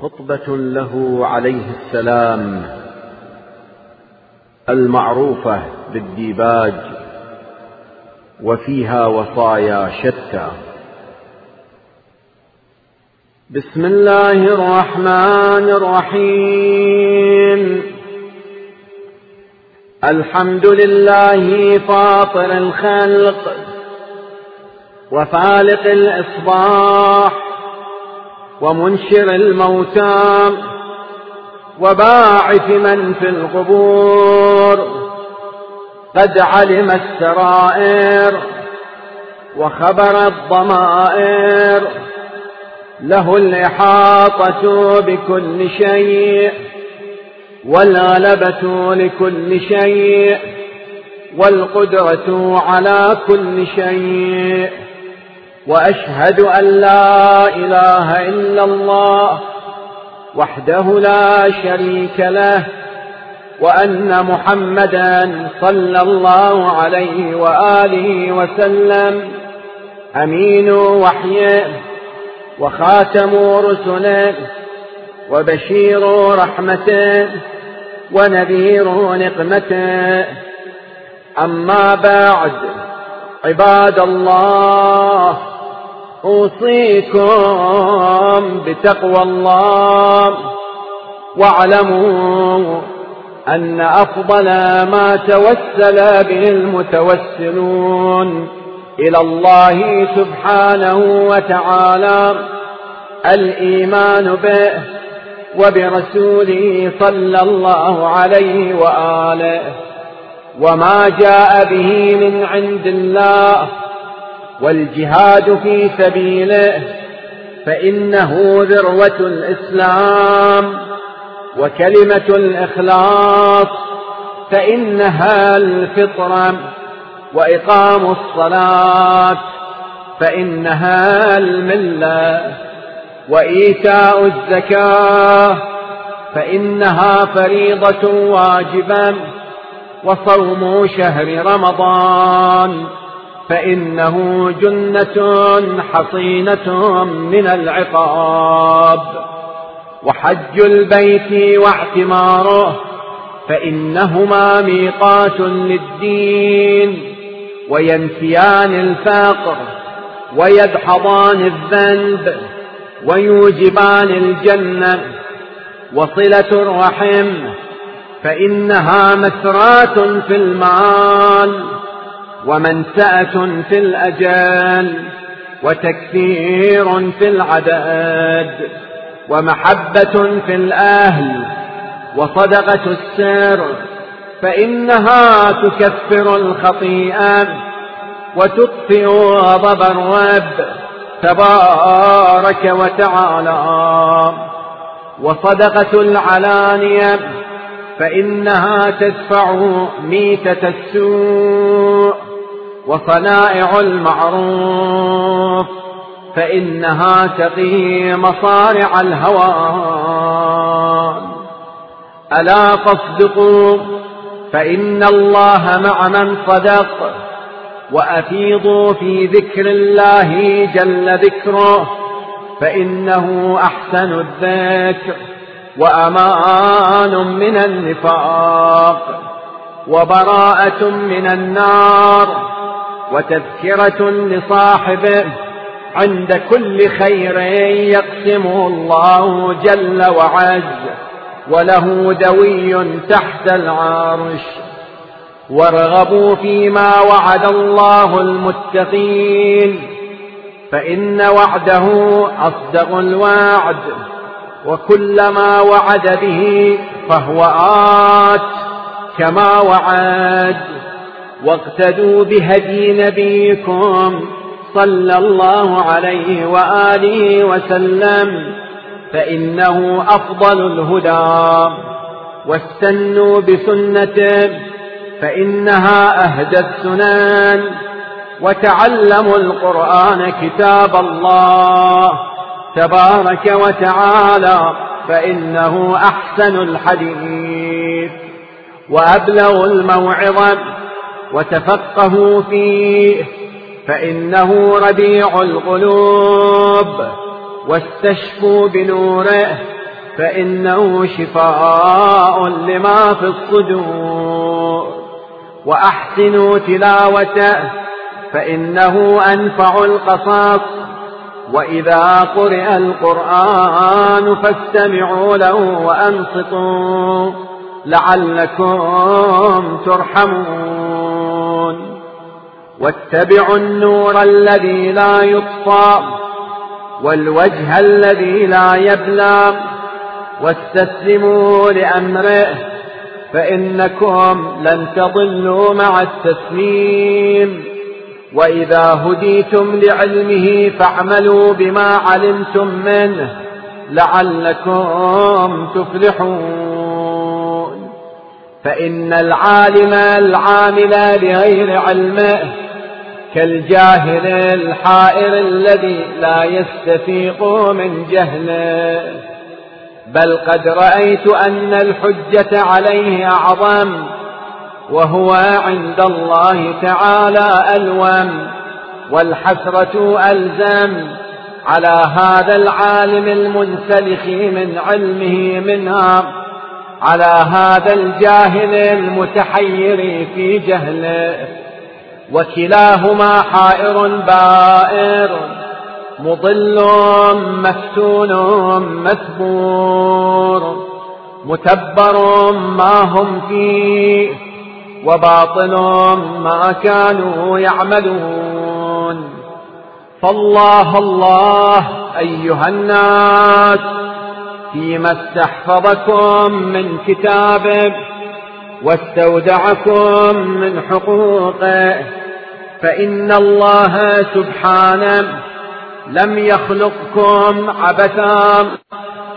خطبة له عليه السلام المعروفة بالديباج وفيها وصايا شتى. بسم الله الرحمن الرحيم. الحمد لله فاطر الخلق وفالق الإصباح. ومنشر الموتى وباعث من في القبور قد علم السرائر وخبر الضمائر له الإحاطة بكل شيء والغلبة لكل شيء والقدرة على كل شيء وأشهد أن لا إله إلا الله وحده لا شريك له وأن محمدا صلى الله عليه وآله وسلم. أمين وحيه وخاتم رسله وبشير رحمته ونذير نقمته. أما بعد عباد الله أوصيكم بتقوى الله. واعلموا أن أفضل ما توسل به المتوسلون إلى الله سبحانه وتعالى الإيمان به وبرسوله صلى الله عليه وآله. وما جاء به من عند الله والجهاد في سبيله فإنه ذروة الإسلام وكلمة الإخلاص فإنها الفطرة وإقام الصلاة فإنها الملة وإيتاء الزكاة فإنها فريضة واجبة وصوم شهر رمضان. فإنه جنة حصينة من العقاب. وحج البيت واعتماره فإنهما ميقات للدين. وينفيان الفقر ويدحضان الذنب ويوجبان الجنة. وصلة الرحم فإنها مسرات في المال. ومنسأة في الأجال وتكثير في العدد ومحبة في الأهل وصدقة السر فإنها تكفر الخطيئة وتطفئ غضب الرب تبارك وتعالى وصدقة العلانية فإنها تدفع ميتة السوء وصنائع المعروف فإنها تقي مصارع الهوان ألا تصدقوا فإن الله مع من صدق وأفيضوا في ذكر الله جل ذكره فإنه أحسن الذكر وأمان من النفاق وبراءة من النار. وتذكرة لصاحبه عند كل خير يقسمه الله جل وعز وله دوي تحت العرش. وارغبوا فيما وعد الله المتقين فإن وعده أصدق الوعد وكلما وعد به فهو آت كما وعد. واقتدوا بهدي نبيكم صلى الله عليه وآله وسلم فإنه أفضل الهدى. واستنوا بسنته فإنها أهدى السنن وتعلموا القرآن كتاب الله تبارك وتعالى فإنه أحسن الحديث. وأبلغ الموعظة. وتفقهوا فيه فإنه ربيع القلوب. واستشفوا بنوره فإنه شفاء لما في الصدور. وأحسنوا تلاوته فإنه أنفع القصاص. وإذا قرئ القرآن فاستمعوا له وأنصتوا لعلكم ترحمون. واتبعوا النور الذي لا يطفى والوجه الذي لا يبلى واستسلموا لأمره فإنكم لن تضلوا مع التسليم وإذا هديتم لعلمه فاعملوا بما علمتم منه لعلكم تفلحون فإن العالم العامل بغير علمه كالجاهل الحائر الذي لا يستفيق من جهله. بل قد رأيت أن الحجة عليه أعظم وهو عند الله تعالى ألوم والحسرة ألزم على هذا العالم المنسلخ من علمه منها على هذا الجاهل المتحير في جهله. وكلاهما حائر بائر مضل مفتون مثبور متبر ما هم فيه وباطل ما كانوا يعملون فالله الله أيها الناس فيما استحفظكم من كتابه واستودعكم من حقوقه فإن الله سبحانه لم يخلقكم عبثا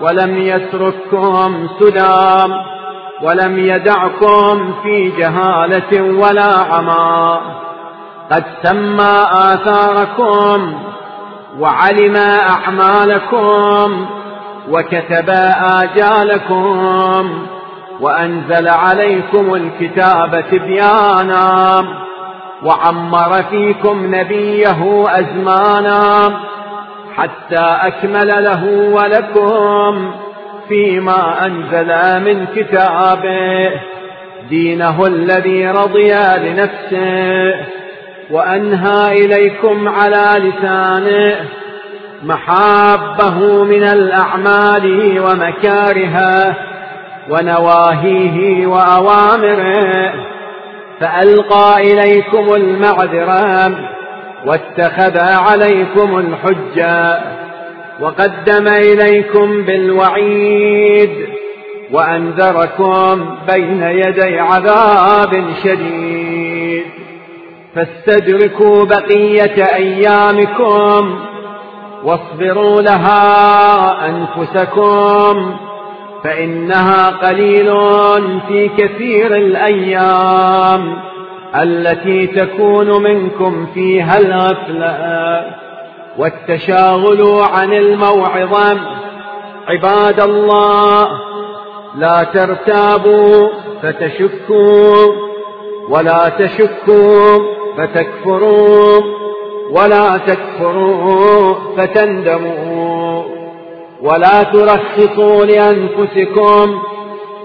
ولم يترككم سدى ولم يدعكم في جهالة ولا عمى. قد سمى آثاركم وعلم أعمالكم وكتب آجالكم وأنزل عليكم الكتاب تبيانا وعمر فيكم نبيه أزمانا حتى أكمل له ولكم فيما أنزل من كتابه. دينه الذي رضي لنفسه وأنهى إليكم على لسانه محابه من الأعمال ومكارها ونواهيه وأوامره فألقى إليكم المعذرة واتخذ عليكم الحجة وقدم إليكم بالوعيد وأنذركم بين يدي عذاب شديد. فاستدركوا بقية أيامكم واصبروا لها أنفسكم. فإنها قليل في كثير الأيام التي تكون منكم فيها الغفلة. والتشاغل عن الموعظة. عباد الله لا ترتابوا فتشكوا ولا تشكوا فتكفروا ولا تكفروا فتندموا. ولا ترخصوا لأنفسكم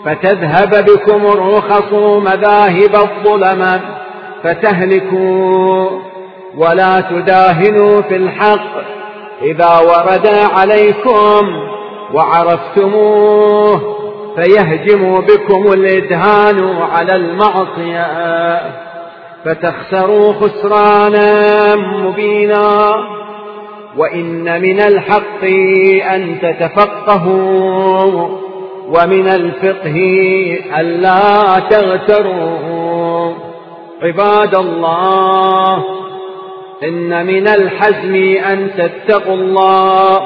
فتذهب بكم الرخص مذاهب الظلم فتهلكوا ولا تداهنوا في الحق إذا ورد عليكم وعرفتموه فيهجم بكم الإدهان على المعصية فتخسروا خسرانا مبينا وإن من الحق أن تتفقهوا ومن الفقه ألا تغتروا. عباد الله إن من الحزم أن تتقوا الله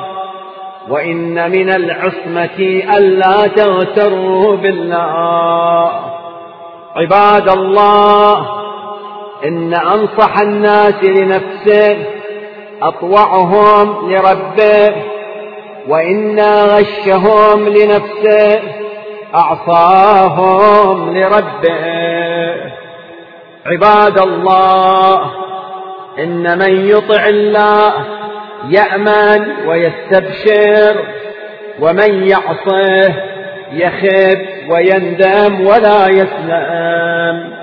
وإن من العصمة ألا تغتروا بالله. عباد الله إن أنصح الناس لنفسه أطوعهم لربه وإن غشهم لنفسه أعصاهم لربه. عباد الله إن من يطع الله يأمن ويستبشر ومن يعصه يخب ويندم ولا يسلم.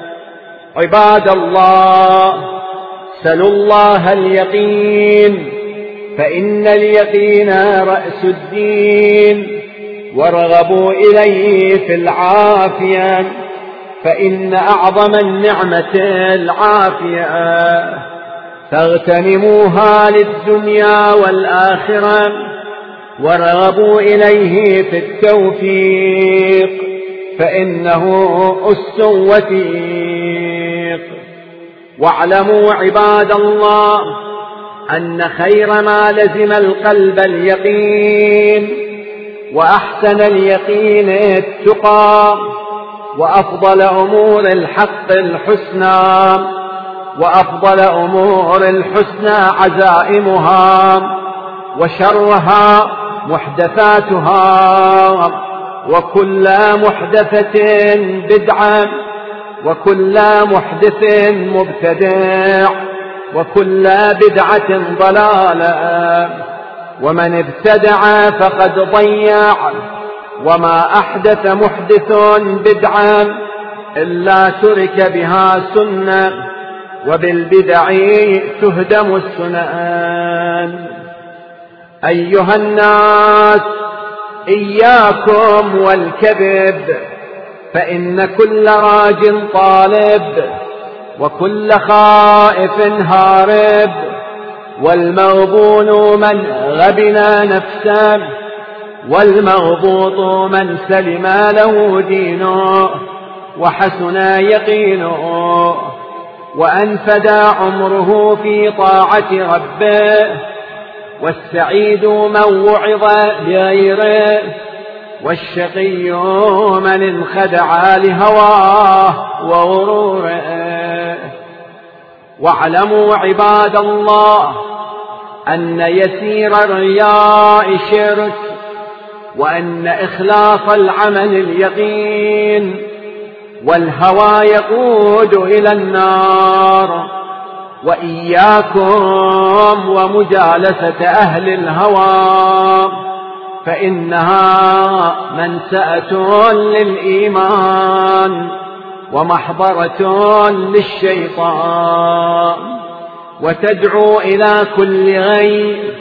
عباد الله سلوا الله اليقين فإن اليقين رأس الدين وارغبوا إليه في العافية فإن أعظم النعمة العافية فاغتنموها للدنيا والآخرة وارغبوا إليه في التوفيق فإنه أس وثيق واعلموا عباد الله أن خير ما لزم القلب اليقين وأحسن اليقين التقى وأفضل أمور الحق الحسنى وأفضل أمور الحسنى عزائمها وشرها محدثاتها وكل محدثة بدعة وكل محدث مبتدع وكل بدعة ضلالة. ومن ابتدع فقد ضيع وما أحدث محدث بدعا إلا ترك بها سنة وبالبدع تهدم السنان. أيها الناس إياكم والكذب. فإن كل راج طالب وكل خائف هارب والمغبون من غبن نفسه والمغبوط من سلم له دينه وحسن يقينه وأنفد عمره في طاعة ربه والسعيد من وعظ بغيره والشقي من انخدع لهواه وغروره واعلموا عباد الله أن يسير الرياء شرك وأن إخلاص العمل اليقين والهوى يقود إلى النار وإياكم ومجالسة أهل الهوى فإنها منسأة للإيمان ومحضرة للشيطان وتدعو إلى كل غير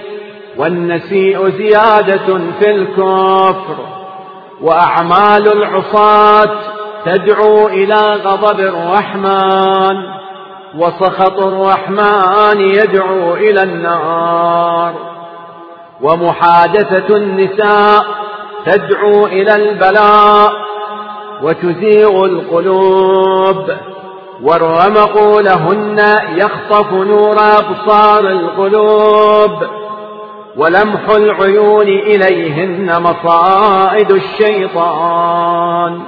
والنسيء زيادة في الكفر وأعمال العصاة تدعو إلى غضب الرحمن وسخط الرحمن يدعو إلى النار ومحادثة النساء تدعو إلى البلاء وتزيغ القلوب والرمق لهن يخطف نور أبصار القلوب ولمح العيون إليهن مصائد الشيطان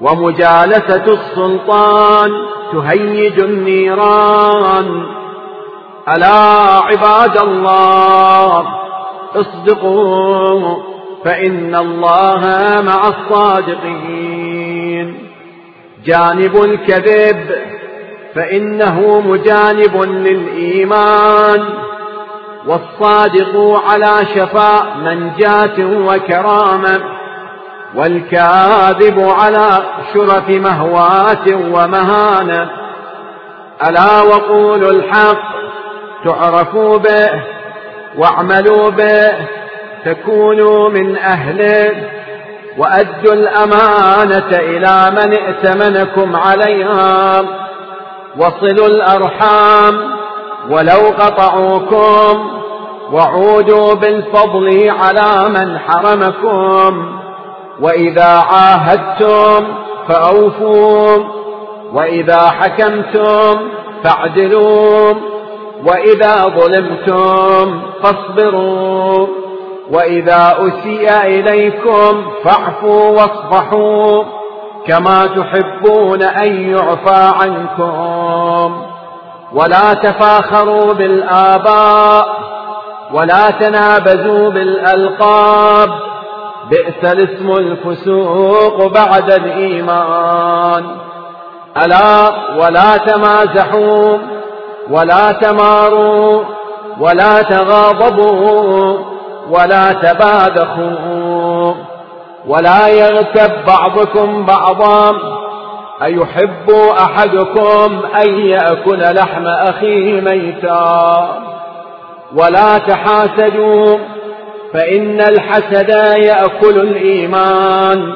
ومجالسة السلطان تهيج النيران ألا عباد الله اصدقوا فإن الله مع الصادقين. جانب الكذب فإنه مجانب للإيمان. والصادق على شفاء منجاة وكرامة والكاذب على شرف مهوات ومهانة. ألا وقولوا الحق تعرفوا به واعملوا به تكونوا من أهله وأدوا الأمانة إلى من ائتمنكم عليها وصلوا الأرحام ولو قطعوكم وعودوا بالفضل على من حرمكم وإذا عاهدتم فأوفوا وإذا حكمتم فاعدلوا وإذا ظلمتم فاصبروا وإذا أسيء إليكم فاعفوا واصفحوا كما تحبون أن يعفى عنكم ولا تفاخروا بالآباء ولا تنابزوا بالألقاب بئس الاسم الفسوق بعد الإيمان ألا ولا تمازحوا ولا تماروا ولا تغاضبوا ولا تباذخوا ولا يغتب بعضكم بعضا أيحب أحدكم أن يأكل لحم أخيه ميتا ولا تحاسدوا فإن الحسد يأكل الإيمان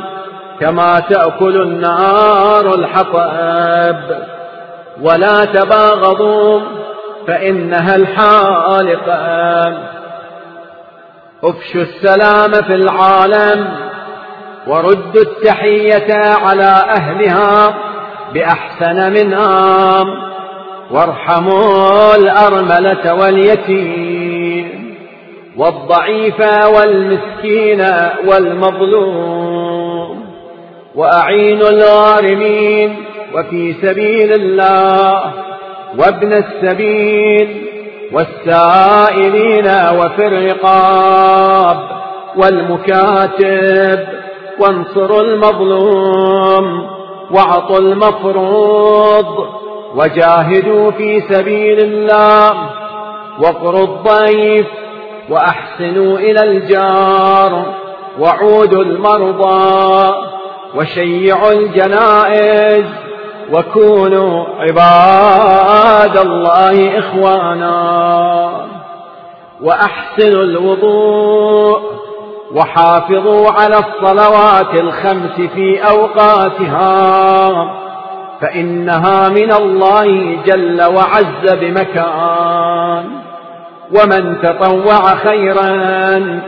كما تأكل النار الحطب ولا تباغضوا فإنها الحالقة. افشوا السلام في العالم وردوا التحية على أهلها بأحسن منها. وارحموا الأرملة واليتيم والضعيف والمسكين والمظلوم وأعينوا الغارمين وفي سبيل الله وابن السبيل والسائلين وفي الرقاب والمكاتب وانصروا المظلوم واعطوا المفروض وجاهدوا في سبيل الله وقروا الضيف وأحسنوا إلى الجار وعودوا المرضى وشيعوا الجنائز وكونوا عباد الله إخوانا. وأحسنوا الوضوء وحافظوا على الصلوات الخمس في أوقاتها فإنها من الله جل وعز بمكان. ومن تطوع خيرا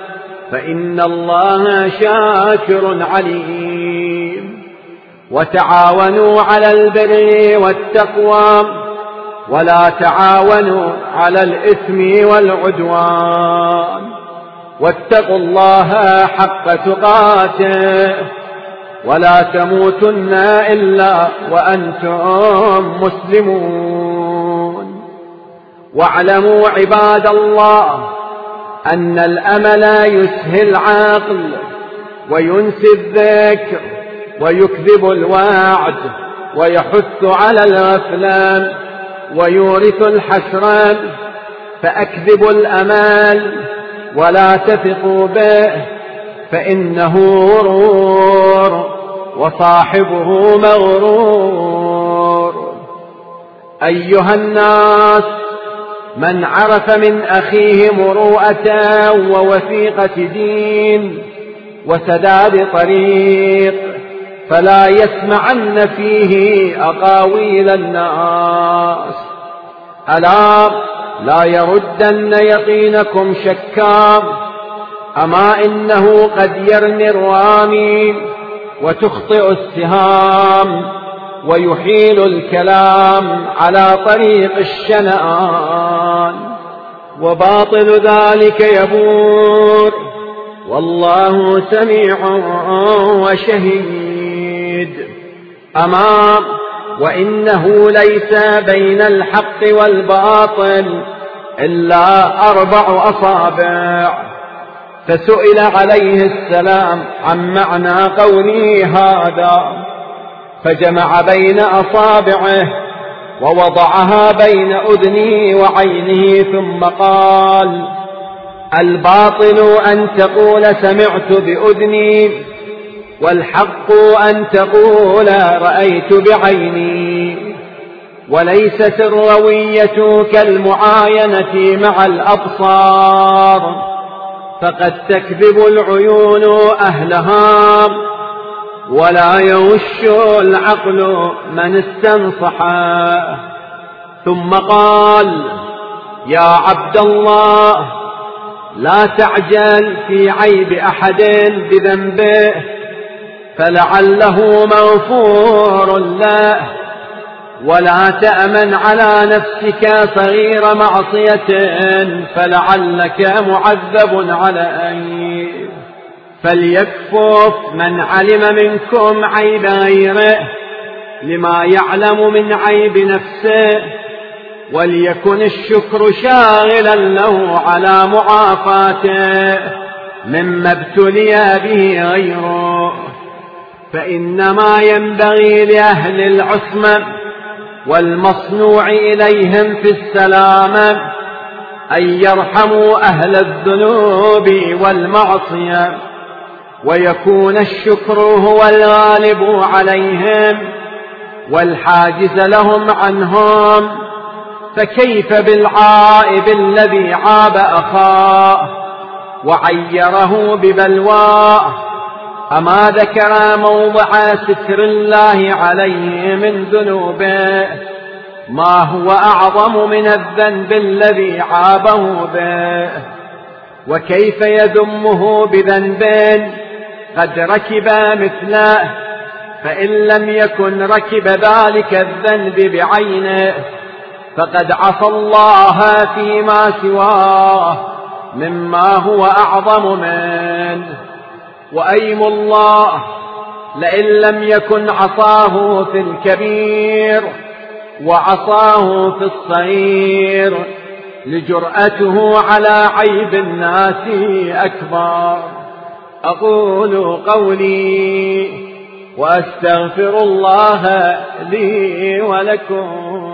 فإن الله شاكر عليم. وتعاونوا على البر والتقوى ولا تعاونوا على الإثم والعدوان. واتقوا الله حق تقاته ولا تموتن إلا وأنتم مسلمون. واعلموا عباد الله أن الأمل يسهي العقل وينسي الذكر ويكذب الوعد ويحث على الغفلان ويورث الحسران فأكذبوا الأمال ولا تثقوا به فإنه غرور وصاحبه مغرور. أيها الناس من عرف من أخيه مروءة ووثيقة دين وسداد طريق فلا يسمعن فيه أقاويل الناس. ألا لا يردن يقينكم شكا. أما إنه قد يرمي الرامي وتخطئ السهام ويحيل الكلام على طريق الشنآن. وباطل ذلك يبور. والله سميع وشهيد. أما وإنه ليس بين الحق والباطل إلا أربع أصابع. فسئل عليه السلام عن معنى قوله هذا فجمع بين أصابعه ووضعها بين أذنه وعينه ثم قال الباطل أن تقول سمعت بأذني. والحق أن تقول رأيت بعيني وليست الروية كالمعاينة مع الأبصار فقد تكذب العيون أهلها ولا يوش العقل من استنصح. ثم قال يا عبد الله لا تعجل في عيب أحد بذنبه. فلعله مغفور له ولا تأمن على نفسك صغير معصية فلعلك معذب عليه فليكفف من علم منكم عيب غيره لما يعلم من عيب نفسه. وليكن الشكر شاغلا له على معافاته مما ابتلي به غيره. فإنما ينبغي لأهل العصمة والمصنوع إليهم في السلامة أن يرحموا أهل الذنوب والمعصية ويكون الشكر هو الغالب عليهم والحاجز لهم عنهم فكيف بالعائب الذي عاب أخاه وعيره ببلواه أما ذكر موضع ستر الله عليه من ذنوبه ما هو أعظم من الذنب الذي عابه به؟ وكيف يذمه بذنب؟ قد ركب مثله فإن لم يكن ركب ذلك الذنب بعينه فقد عصى الله فيما سواه مما هو أعظم منه. وأيم الله لئن لم يكن عصاه في الكبير وعصاه في الصغير لجرأته على عيب الناس أكبر. أقول قولي وأستغفر الله لي ولكم.